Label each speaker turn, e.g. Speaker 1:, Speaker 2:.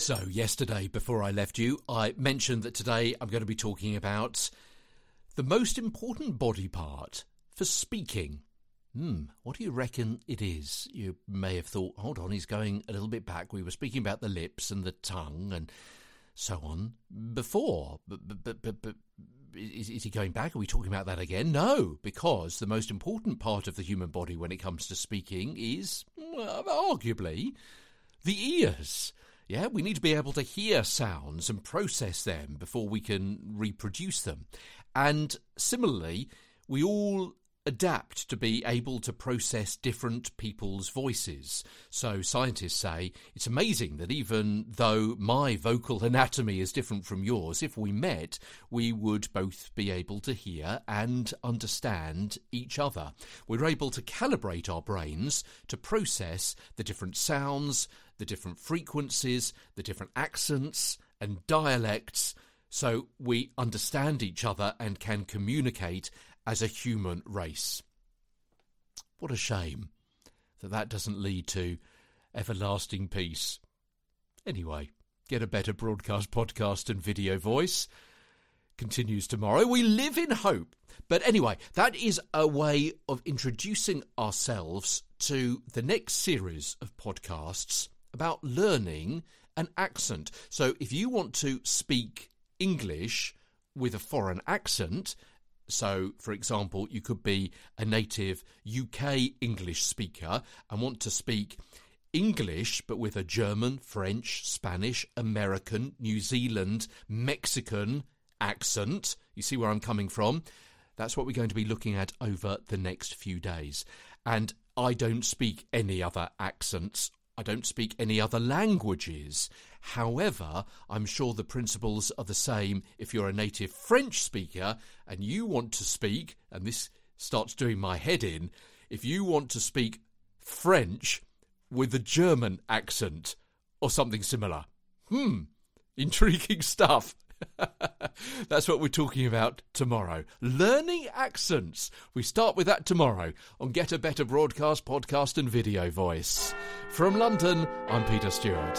Speaker 1: So, yesterday, before I left you, I mentioned that today I'm going to be talking about the most important body part for speaking. Hmm, what do you reckon it is? You may have thought, hold on, he's going a little bit back. We were speaking about the lips and the tongue and so on before. But, but, but, but is, is he going back? Are we talking about that again? No, because the most important part of the human body when it comes to speaking is, well, arguably, the ears. Yeah, we need to be able to hear sounds and process them before we can reproduce them. And similarly, we all adapt to be able to process different people's voices. So scientists say it's amazing that even though my vocal anatomy is different from yours, if we met, we would both be able to hear and understand each other. We're able to calibrate our brains to process the different sounds, the different frequencies, the different accents and dialects so we understand each other and can communicate as a human race. What a shame that that doesn't lead to everlasting peace. Anyway, get a better broadcast, podcast, and video voice. Continues tomorrow. We live in hope. But anyway, that is a way of introducing ourselves to the next series of podcasts about learning an accent. So if you want to speak English with a foreign accent, so, for example, you could be a native UK English speaker and want to speak English but with a German, French, Spanish, American, New Zealand, Mexican accent. You see where I'm coming from? That's what we're going to be looking at over the next few days. And I don't speak any other accents I don't speak any other languages. However, I'm sure the principles are the same if you're a native French speaker and you want to speak, and this starts doing my head in, if you want to speak French with a German accent or something similar. Hmm, intriguing stuff. That's what we're talking about tomorrow. Learning accents. We start with that tomorrow on Get a Better Broadcast, Podcast, and Video Voice. From London, I'm Peter Stewart.